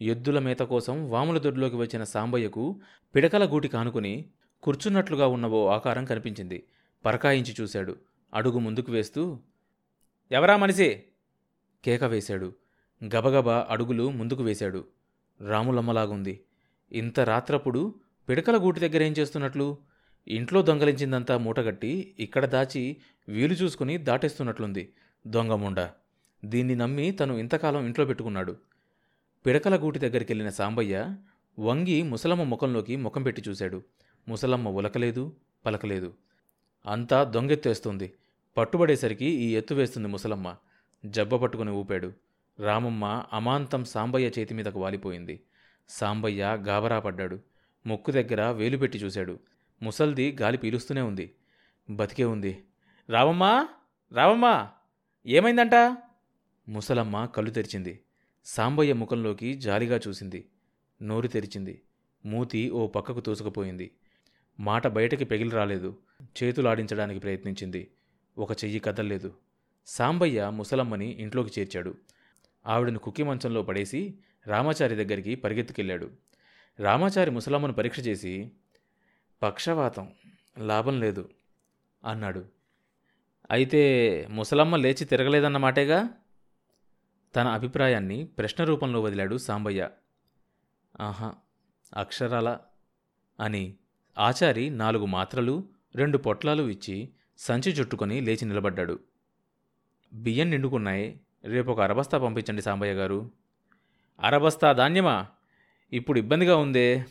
ఎద్దుల మేత కోసం వాముల దొడ్లోకి వచ్చిన సాంబయ్యకు పిడకల గూటి కానుకుని కూర్చున్నట్లుగా ఉన్న ఓ ఆకారం కనిపించింది. పరకాయించి చూశాడు. అడుగు ముందుకు వేస్తూ ఎవరా మనిషి? కేక వేశాడు. గబగబా అడుగులు ముందుకు వేశాడు. రాములమ్మలాగుంది. ఇంత రాత్రప్పుడు పిడకల గూటి దగ్గర ఏం చేస్తున్నట్లు? ఇంట్లో దొంగలించిందంతా మూటగట్టి ఇక్కడ దాచి వీలు చూసుకుని దాటేస్తున్నట్లుంది దొంగముండ దీన్ని నమ్మి తను ఇంతకాలం ఇంట్లో పెట్టుకున్నాడు. పిడకల గూటి దగ్గరికి వెళ్ళిన సాంబయ్య వంగి ముసలమ్మ ముఖంలోకి ముఖం పెట్టి చూశాడు. ముసలమ్మ ఉలకలేదు పలకలేదు. అంతా దొంగెత్తేస్తుంది. పట్టుబడేసరికి ఈ ఎత్తు వేస్తుంది ముసలమ్మ. జబ్బ పట్టుకుని ఊపాడు. రామమ్మ అమాంతం సాంబయ్య చేతి మీదకు వాలిపోయింది. సాంబయ్య గాబరా పడ్డాడు ముక్కు దగ్గర వేలు పెట్టి చూశాడు. ముసల్ది గాలి పీలుస్తూనే ఉంది. బతికే ఉంది. రావమ్మా రావమ్మా ఏమైందంట? ముసలమ్మ కళ్ళు తెరిచింది. సాంబయ్య ముఖంలోకి జాలిగా చూసింది. నోరు తెరిచింది. మూతి ఓ పక్కకు తోసుకుపోయింది. మాట బయటకి పెగిలి రాలేదు. చేతులాడించడానికి ప్రయత్నించింది. ఒక చెయ్యి కదల్లేదు. సాంబయ్య ముసలమ్మని ఇంట్లోకి చేర్చాడు. ఆవిడను కుక్కి మంచంలో పడేసి రామాచారి దగ్గరికి పరిగెత్తుకెళ్ళాడు. రామాచారి ముసలమ్మను పరీక్ష చేసి పక్షవాతం. లాభం లేదు అన్నాడు. అయితే ముసలమ్మ లేచి తిరగలేదన్నమాటేగా తన అభిప్రాయాన్ని ప్రశ్న రూపంలో వదిలాడు సాంబయ్య. ఆహా అక్షరాల అని ఆచారి నాలుగు మాత్రలు రెండు పొట్లాలు ఇచ్చి సంచి చుట్టుకొని లేచి నిలబడ్డాడు. బియ్యం నిండుకున్నాయి రేపు ఒక అరబస్తా పంపించండి సాంబయ్య గారు. అరబస్తా ధాన్యమా? ఇప్పుడు ఇబ్బందిగా ఉందే.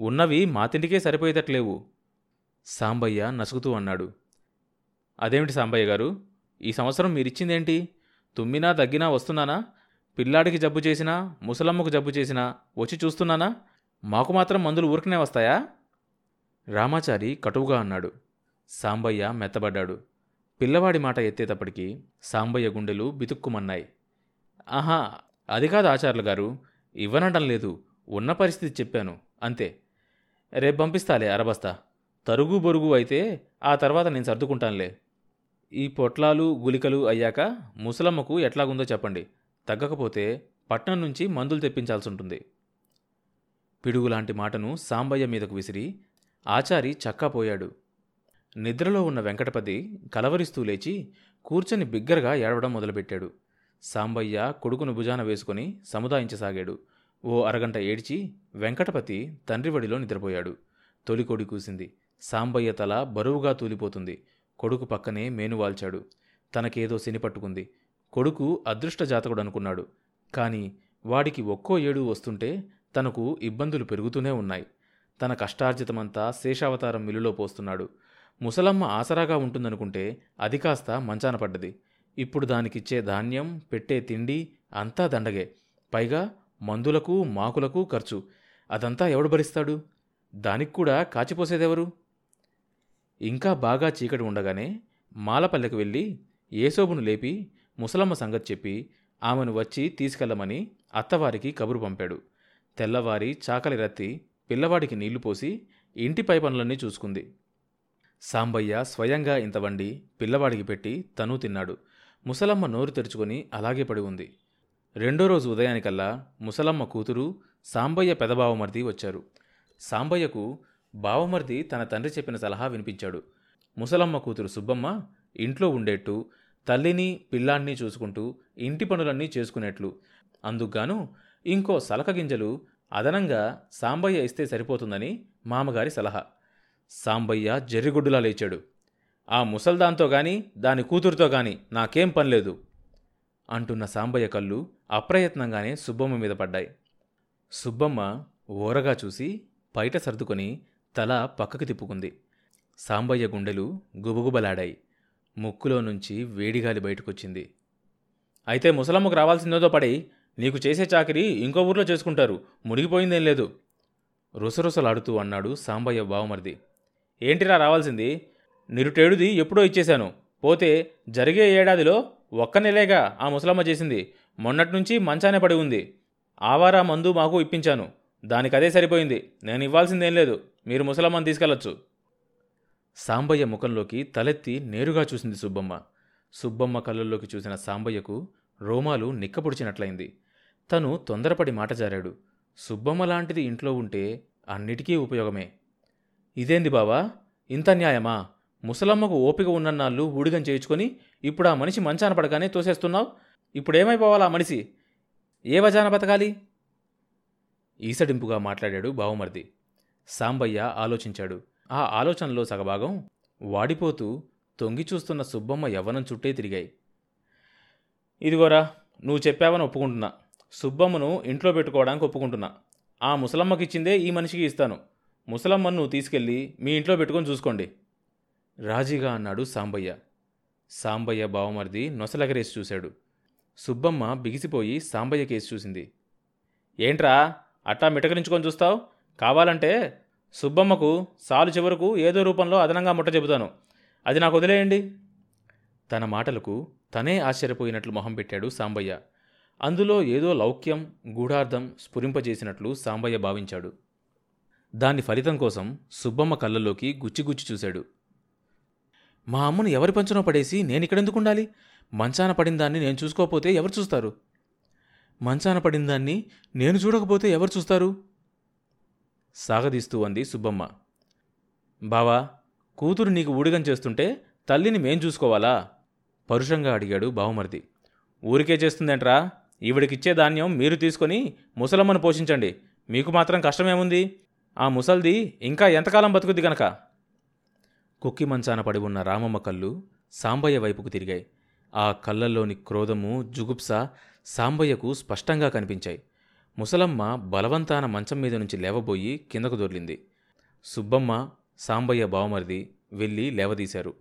ఉన్నవి మా తిండికే సరిపోయేటట్లేవు. సాంబయ్య నసుగుతూ అన్నాడు. అదేమిటి సాంబయ్య గారు? ఈ సంవత్సరం మీరిచ్చిందేంటి? తుమ్మినా దగ్గినా వస్తున్నానా? పిల్లాడికి జబ్బు చేసినా ముసలమ్మకు జబ్బు చేసినా వచ్చి చూస్తున్నానా? మాకు మాత్రం మందులు ఊరికనే వస్తాయా? రామాచారి కటువుగా అన్నాడు. సాంబయ్య మెత్తబడ్డాడు. పిల్లవాడి మాట ఎత్తేటప్పటికి సాంబయ్య గుండెలు బితుక్కుమన్నాయి. ఆహా అది కాదు ఆచార్యులు గారు ఇవ్వనడం లేదు ఉన్న పరిస్థితి చెప్పాను అంతే. రేపు పంపిస్తాలే అరబస్తా. తరుగు బొరుగు అయితే ఆ తర్వాత నేను సర్దుకుంటానులే. ఈ పొట్లాలు గులికలు అయ్యాక ముసలమ్మకు ఎట్లాగుందో చెప్పండి. తగ్గకపోతే పట్నం నుంచి మందులు తెప్పించాల్సి ఉంటుంది పిడుగులాంటి మాటను సాంబయ్య మీదకు విసిరి ఆచారి చక్కాపోయాడు. నిద్రలో ఉన్న వెంకటపతి కలవరిస్తూ లేచి కూర్చొని బిగ్గరగా ఏడవడం మొదలుపెట్టాడు. సాంబయ్య కొడుకును భుజాన వేసుకుని సముదాయించసాగాడు. ఓ అరగంట ఏడ్చి వెంకటపతి తండ్రివడిలో నిద్రపోయాడు. తొలి కొడి కూసింది. సాంబయ్య తల బరువుగా తూలిపోతుంది. కొడుకు పక్కనే మేనువాల్చాడు తనకేదో శని పట్టుకుంది. కొడుకు అదృష్ట జాతకుడు అనుకున్నాడు కాని వాడికి ఒక్కో ఏడు వస్తుంటే తనకు ఇబ్బందులు పెరుగుతూనే ఉన్నాయి. తన కష్టార్జితమంతా శేషావతారం మిల్లులో పోస్తున్నాడు. ముసలమ్మ ఆసరాగా ఉంటుందనుకుంటే అది కాస్త మంచాన పడ్డది. ఇప్పుడు దానికిచ్చే ధాన్యం పెట్టే తిండి అంతా దండగే. పైగా మందులకు మాకులకు ఖర్చు. అదంతా ఎవడు భరిస్తాడు? దానికి కూడా కాచిపోసేదెవరు? ఇంకా బాగా చీకటి ఉండగానే మాలపల్లెకు వెళ్ళి ఏసోబును లేపి ముసలమ్మ సంగతి చెప్పి ఆమెను వచ్చి తీసుకెళ్ళమని అత్తవారికి కబురు పంపాడు. తెల్లవారి చాకలి రత్తి పిల్లవాడికి నీళ్ళు పోసి ఇంటి పై పనులన్నీ చూసుకుంది. సాంబయ్య స్వయంగా ఇంత వండి పిల్లవాడికి పెట్టి తనూ తిన్నాడు. ముసలమ్మ నోరు తెరుచుకొని అలాగే పడి ఉంది. రెండో రోజు ఉదయానికల్లా ముసలమ్మ కూతురు సాంబయ్య పెదబావమర్ది వచ్చారు. సాంబయ్యకు బావమర్ది తన తండ్రి చెప్పిన సలహా వినిపించాడు. ముసలమ్మ కూతురు సుబ్బమ్మ ఇంట్లో ఉండేట్టు తల్లిని పిల్లాన్ని చూసుకుంటూ ఇంటి పనులన్నీ చేసుకునేట్లు. అందుకుగాను ఇంకో సలక గింజలు అదనంగా సాంబయ్య ఇస్తే సరిపోతుందని మామగారి సలహా. సాంబయ్య జర్రిగుడ్డులా లేచాడు. ఆ ముసల్దాంతో గాని దాని కూతురుతో గాని నాకేం పనిలేదు అంటున్న సాంబయ్య కళ్ళు అప్రయత్నంగానే సుబ్బమ్మ మీద పడ్డాయి. సుబ్బమ్మ ఓరగా చూసి బయట సర్దుకొని తల పక్కకు తిప్పుకుంది. సాంబయ్య గుండెలు గుబగుబలాడాయి. ముక్కులో నుంచి వేడిగాలి బయటకొచ్చింది. అయితే ముసలమ్మకు రావాల్సిందేదో పడి నీకు చేసే చాకిరి ఇంకో ఊర్లో చేసుకుంటారు మునిగిపోయిందేం లేదు. రుసరుసలాడుతూ అన్నాడు సాంబయ్య బావమరిది. ఏంటిరా రావాల్సింది? నిరుటేడుది ఎప్పుడో ఇచ్చేశాను. పోతే జరిగే ఏడాదిలో ఒక్క నెలేగా ఆ ముసలమ్మ చేసింది. మొన్నటి నుంచి మంచానే పడి ఉంది. ఆవారా మందు మాకు ఇప్పించాను. దానికి అదే సరిపోయింది. నేను ఇవ్వాల్సిందేం లేదు. మీరు ముసలమ్మని తీసుకెళ్ళొచ్చు సాంబయ్య ముఖంలోకి తలెత్తి నేరుగా చూసింది సుబ్బమ్మ. సుబ్బమ్మ కళ్ళల్లోకి చూసిన సాంబయ్యకు రోమాలు నిక్కపొడిచినట్లయింది. తను తొందరపడి మాట జారాడు. సుబ్బమ్మ లాంటిది ఇంట్లో ఉంటే అన్నిటికీ ఉపయోగమే. ఇదేంది బావా? ఇంత న్యాయమా? ముసలమ్మకు ఓపిక ఉన్నన్నాళ్ళు ఊడిగం చేయించుకొని ఇప్పుడు ఆ మనిషి మంచాన పడగానే తోసేస్తున్నావు? ఇప్పుడేమైపోవాలా ఆ మనిషి? ఏ వజాన బతకాలి? ఈసడింపుగా మాట్లాడాడు బావమర్ది. సాంబయ్య ఆలోచించాడు. ఆ ఆలోచనలో సగభాగం వాడిపోతూ తొంగి చూస్తున్న సుబ్బమ్మ యవ్వనం చుట్టే తిరిగాయి. ఇదిగోరా నువ్వు చెప్పావని ఒప్పుకుంటున్నా. సుబ్బమ్మను ఇంట్లో పెట్టుకోవడానికి ఒప్పుకుంటున్నా. ఆ ముసలమ్మకి ఇచ్చిందే ఈ మనిషికి ఇస్తాను. ముసలమ్మను నువ్వు తీసుకెళ్ళి మీ ఇంట్లో పెట్టుకొని చూసుకోండి. రాజీగా అన్నాడు సాంబయ్య. సాంబయ్య బావమరిది నొసలగరేసి చూశాడు. సుబ్బమ్మ బిగిసిపోయి సాంబయ్య కేసు చూసింది. ఏంట్రా అట్టా మిటకరించుకొని చూస్తావు? కావాలంటే సుబ్బమ్మకు సాలు చివరకు ఏదో రూపంలో అదనంగా ముట్ట చెబుతాను. అది నాకు వదిలేయండి. తన మాటలకు తనే ఆశ్చర్యపోయినట్లు మొహం పెట్టాడు సాంబయ్య. అందులో ఏదో లౌక్యం గూఢార్థం స్ఫురింపజేసినట్లు సాంబయ్య భావించాడు. దాని ఫలితం కోసం సుబ్బమ్మ కళ్ళలోకి గుచ్చిగుచ్చి చూశాడు. మా అమ్మను ఎవరి పంచనో పడేసి నేనిక్కడెందుకుండాలి మంచాన పడిన దాన్ని నేను చూసుకోకపోతే ఎవరు చూస్తారు? మంచాన పడిన దాన్ని నేను చూడకపోతే ఎవరు చూస్తారు? సాగదీస్తూ అంది సుబ్బమ్మ. బావా కూతురు నీకు ఊడిగం చేస్తుంటే తల్లిని మేం చూసుకోవాలా? పరుషంగా అడిగాడు బావమరిది. ఊరికే చేస్తుందంట్రా? ఈవిడికిచ్చే ధాన్యం మీరు తీసుకొని ముసలమ్మను పోషించండి. మీకు మాత్రం కష్టమేముంది? ఆ ముసల్ది ఇంకా ఎంతకాలం బతుకుద్ది గనక? కుక్కి మంచాన పడి ఉన్న రామమ్మ కళ్ళు సాంబయ్య వైపుకు తిరిగాయి. ఆ కళ్ళల్లోని క్రోధము జుగుప్స సాంబయ్యకు స్పష్టంగా కనిపించాయి. ముసలమ్మ బలవంతాన మంచం మీద నుంచి లేవబోయి కిందకు దొర్లింది. సుబ్బమ్మ సాంబయ్య బావమరిది వెళ్ళి లేవదీశారు.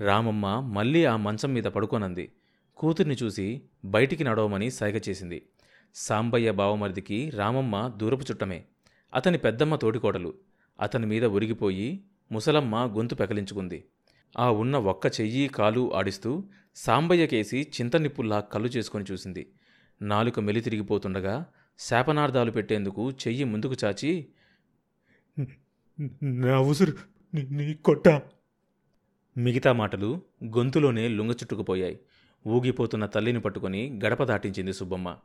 రామమ్మ మళ్ళీ ఆ మంచం మీద పడుకోనంది. కూతుర్ని చూసి బయటికి నడవమని సైగ చేసింది. సాంబయ్య బావమరిదికి రామమ్మ దూరపు చుట్టమే. అతని పెద్దమ్మ తోటికోడలు. అతని మీద ఉరిగిపోయి ముసలమ్మ గొంతు పెకలించుకుంది. ఆ ఉన్న ఒక్క చెయ్యి కాలు ఆడిస్తూ సాంబయ్యకేసి చింతనిప్పుల్లా కళ్ళు చేసుకొని చూసింది. నాలుక మెలితిరిగిపోతుండగా శాపనార్థాలు పెట్టేందుకు చెయ్యి ముందుకు చాచి నా ఉసురు నీ- కొట్టా. మిగతా మాటలు గొంతులోనే లుంగచుట్టుకుపోయాయి ఊగిపోతున్న తల్లిని పట్టుకొని గడప దాటించింది సుబ్బమ్మ.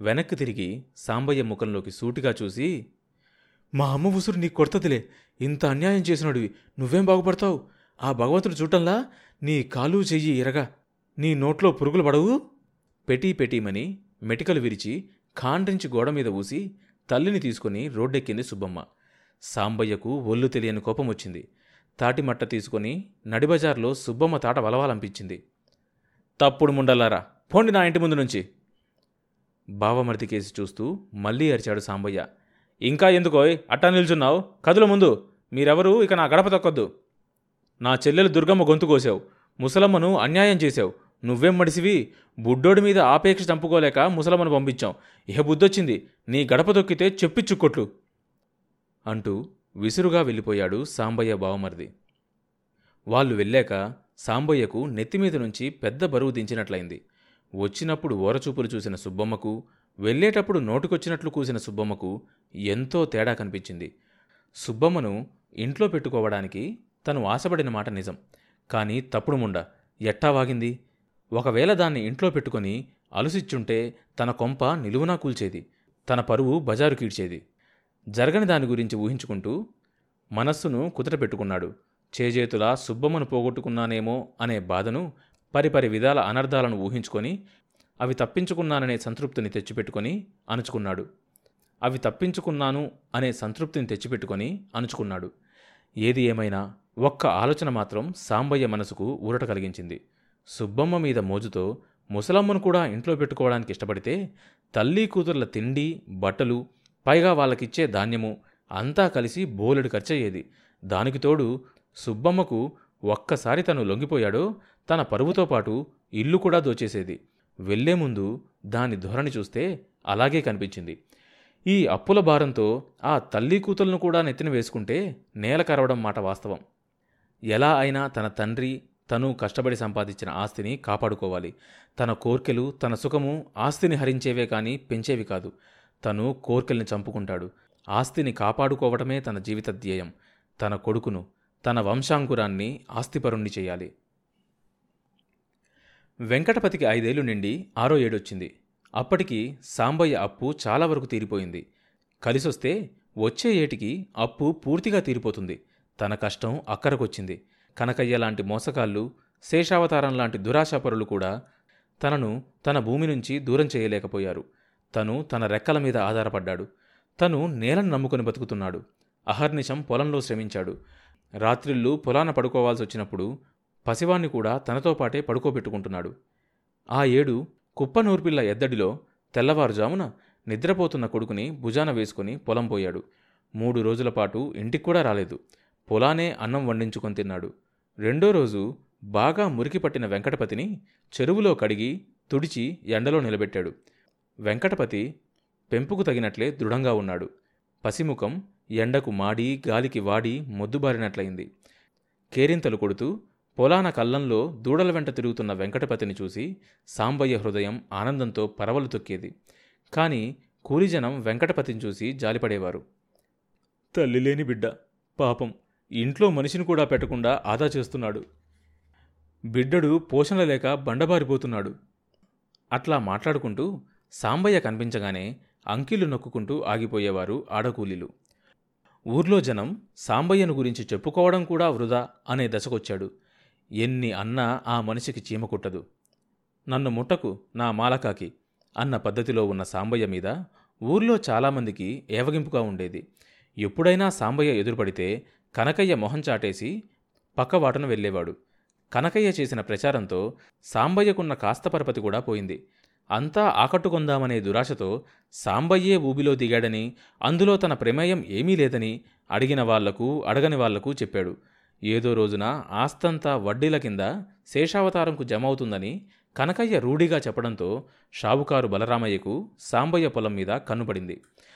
వెనక్కి తిరిగి సాంబయ్య ముఖంలోకి సూటిగా చూసి మా అమ్మ ఉసురు నీ కొడతదిలే. ఇంత అన్యాయం చేసినోడివి. నువ్వేం బాగుపడతావు? ఆ భగవంతుడు చూడటంలా నీ కాలు చెయ్యి ఎరగా నీ నోట్లో పురుగులు పడవు? పెటీ పెటీమని మెటికలు విరిచి ఖాండ్రించి గోడ మీద ఊసి తల్లిని తీసుకుని రోడ్డెక్కింది సుబ్బమ్మ. సాంబయ్యకు ఒళ్ళు తెలియని కోపం వచ్చింది. తాటిమట్ట తీసుకొని నడిబజార్లో సుబ్బమ్మ తాట వలవాలనిపించింది తప్పుడు ముండల్లారా పోండి నా ఇంటి ముందు నుంచి. బావమరిది కేసి చూస్తూ మళ్ళీ అరిచాడు సాంబయ్య. ఇంకా ఎందుకోయ్ అట్టా నిల్చున్నావు? కదుల ముందు. మీరెవరూ ఇక నా గడప తొక్కొద్దు. నా చెల్లెలు దుర్గమ్మ గొంతు కోసావు. ముసలమ్మను అన్యాయం చేశావు నువ్వేం మడిసివి? బుడ్డోడి మీద ఆపేక్ష చంపుకోలేక ముసలమ్మను పంపించాం. ఏ బుద్ధొచ్చింది. నీ గడప తొక్కితే చెప్పిచ్చుకొట్లు అంటూ విసురుగా వెళ్ళిపోయాడు సాంబయ్య బావమరిది. వాళ్ళు వెళ్ళాక సాంబయ్యకు నెత్తిమీద నుంచి పెద్ద బరువు దించినట్లయింది. వచ్చినప్పుడు ఓరచూపులు చూసిన సుబ్బమ్మకు వెళ్ళేటప్పుడు నోటుకొచ్చినట్లు కూసిన సుబ్బమ్మకు ఎంతో తేడా కనిపించింది. సుబ్బమ్మను ఇంట్లో పెట్టుకోవడానికి తను ఆశపడిన మాట నిజం. కానీ తప్పుడు ముండ ఎట్టా వాగింది? ఒకవేళ దాన్ని ఇంట్లో పెట్టుకొని అలుసిచ్చుంటే తన కొంప నిలువునా కూల్చేది తన పరువు బజారు కీడ్చేది. జరగని దాని గురించి ఊహించుకుంటూ మనస్సును కుదట పెట్టుకున్నాడు చేజేతులా సుబ్బమ్మను పోగొట్టుకున్నానేమో అనే బాధను పరిపరి విధాల అనర్థాలను ఊహించుకొని అవి తప్పించుకున్నాననే సంతృప్తిని తెచ్చిపెట్టుకొని అణుచుకున్నాడు. అవి తప్పించుకున్నాను అనే సంతృప్తిని తెచ్చిపెట్టుకొని అణుచుకున్నాడు. ఏది ఏమైనా ఒక్క ఆలోచన మాత్రం సాంబయ్య మనసుకు ఊరట కలిగించింది. సుబ్బమ్మ మీద మోజుతో ముసలమ్మను కూడా ఇంట్లో పెట్టుకోవడానికి ఇష్టపడితే తల్లి కూతుర్ల తిండి బట్టలు పైగా వాళ్ళకిచ్చే ధాన్యము అంతా కలిసి బోలెడు ఖర్చయ్యేది. దానికి తోడు సుబ్బమ్మకు ఒక్కసారి తను లొంగిపోయాడో తన పరువుతో పాటు ఇల్లు కూడా దోచేసేది. వెళ్ళే ముందు దాని ధోరణి చూస్తే అలాగే కనిపించింది. ఈ అప్పుల భారంతో ఆ తల్లి కూతులను కూడా నెత్తిన వేసుకుంటే నేల కరవడం మాట వాస్తవం. ఎలా అయినా తన తండ్రి తను కష్టపడి సంపాదించిన ఆస్తిని కాపాడుకోవాలి. తన కోర్కెలు తన సుఖము ఆస్తిని హరించేవే కానీ పెంచేవి కాదు. తను కోర్కెల్ని చంపుకుంటాడు. ఆస్తిని కాపాడుకోవటమే తన జీవిత ధ్యేయం. తన కొడుకును తన వంశాంకురాన్ని ఆస్తిపరుణ్ణి చేయాలి. వెంకటపతికి ఐదేళ్ళు నిండి ఆరో ఏడొచ్చింది. అప్పటికి సాంబయ్య అప్పు చాలా వరకు తీరిపోయింది. కలిసొస్తే వచ్చే ఏటికి అప్పు పూర్తిగా తీరిపోతుంది. తన కష్టం అక్కరకొచ్చింది. కనకయ్య లాంటి మోసగాళ్ళు శేషావతారం లాంటి దురాశాపరులు కూడా తనను తన భూమి నుంచి దూరం చేయలేకపోయారు. తను తన రెక్కల మీద ఆధారపడ్డాడు. తను నేలను నమ్ముకొని బతుకుతున్నాడు. అహర్నిశం పొలంలో శ్రమించాడు. రాత్రిళ్ళు పొలాన పడుకోవాల్సి వచ్చినప్పుడు పసివాణ్ణి కూడా తనతో పాటే పడుకోబెట్టుకుంటున్నాడు. ఆ ఏడు కుప్పనూర్పిల్ల ఎద్దడిలో తెల్లవారుజామున నిద్రపోతున్న కొడుకుని భుజాన వేసుకుని పొలం పోయాడు. మూడు రోజుల పాటు ఇంటికి కూడా రాలేదు. పొలానే అన్నం వండించుకొని తిన్నాడు. రెండో రోజు బాగా మురికి పట్టిన వెంకటపతిని చెరువులో కడిగి తుడిచి ఎండలో నిలబెట్టాడు. వెంకటపతి పెంపుకు తగినట్లే దృఢంగా ఉన్నాడు. పసిముఖం ఎండకు మాడి గాలికి వాడి మొద్దుబారినట్లయింది. కేరింతలు కొడుతూ పొలాన కళ్ళంలో దూడల వెంట తిరుగుతున్న వెంకటపతిని చూసి సాంబయ్య హృదయం ఆనందంతో పరవలు తొక్కేది. కాని కూలిజనం వెంకటపతిని చూసి జాలిపడేవారు. తల్లి లేని బిడ్డ పాపం. ఇంట్లో మనిషిని కూడా పెట్టకుండా ఆదా చేస్తున్నాడు. బిడ్డడు పోషణ లేక బండబారిపోతున్నాడు. అట్లా మాట్లాడుకుంటూ సాంబయ్య కనిపించగానే అంకిలు నొక్కుకుంటూ ఆగిపోయేవారు ఆడకూలీలు. ఊర్లో జనం సాంబయ్యను గురించి చెప్పుకోవడం కూడా వృధా అనే దశకొచ్చాడు. ఎన్ని అన్నా ఆ మనిషికి చీమ కుట్టదు. నన్ను ముట్టకు నా మాలకాకి అన్న పద్ధతిలో ఉన్న సాంబయ్య మీద ఊర్లో చాలామందికి ఏవగింపుగా ఉండేది. ఎప్పుడైనా సాంబయ్య ఎదురుపడితే కనకయ్య మొహం చాటేసి పక్కవాటన వెళ్ళేవాడు. కనకయ్య చేసిన ప్రచారంతో సాంబయ్యకున్న కాస్త పరపతి కూడా పోయింది. అంతా ఆకట్టుకొందామనే దురాశతో సాంబయ్యే ఊబిలో దిగాడని అందులో తన ప్రమేయం ఏమీ లేదని అడిగిన వాళ్ళకు అడగని వాళ్ళకు చెప్పాడు. ఏదో రోజున ఆస్తంతా వడ్డీల కింద శేషావతారంకు జమ అవుతుందని కనకయ్య రూఢిగా చెప్పడంతో షావుకారు బలరామయ్యకు సాంబయ్య పొలం మీద కన్నుపడింది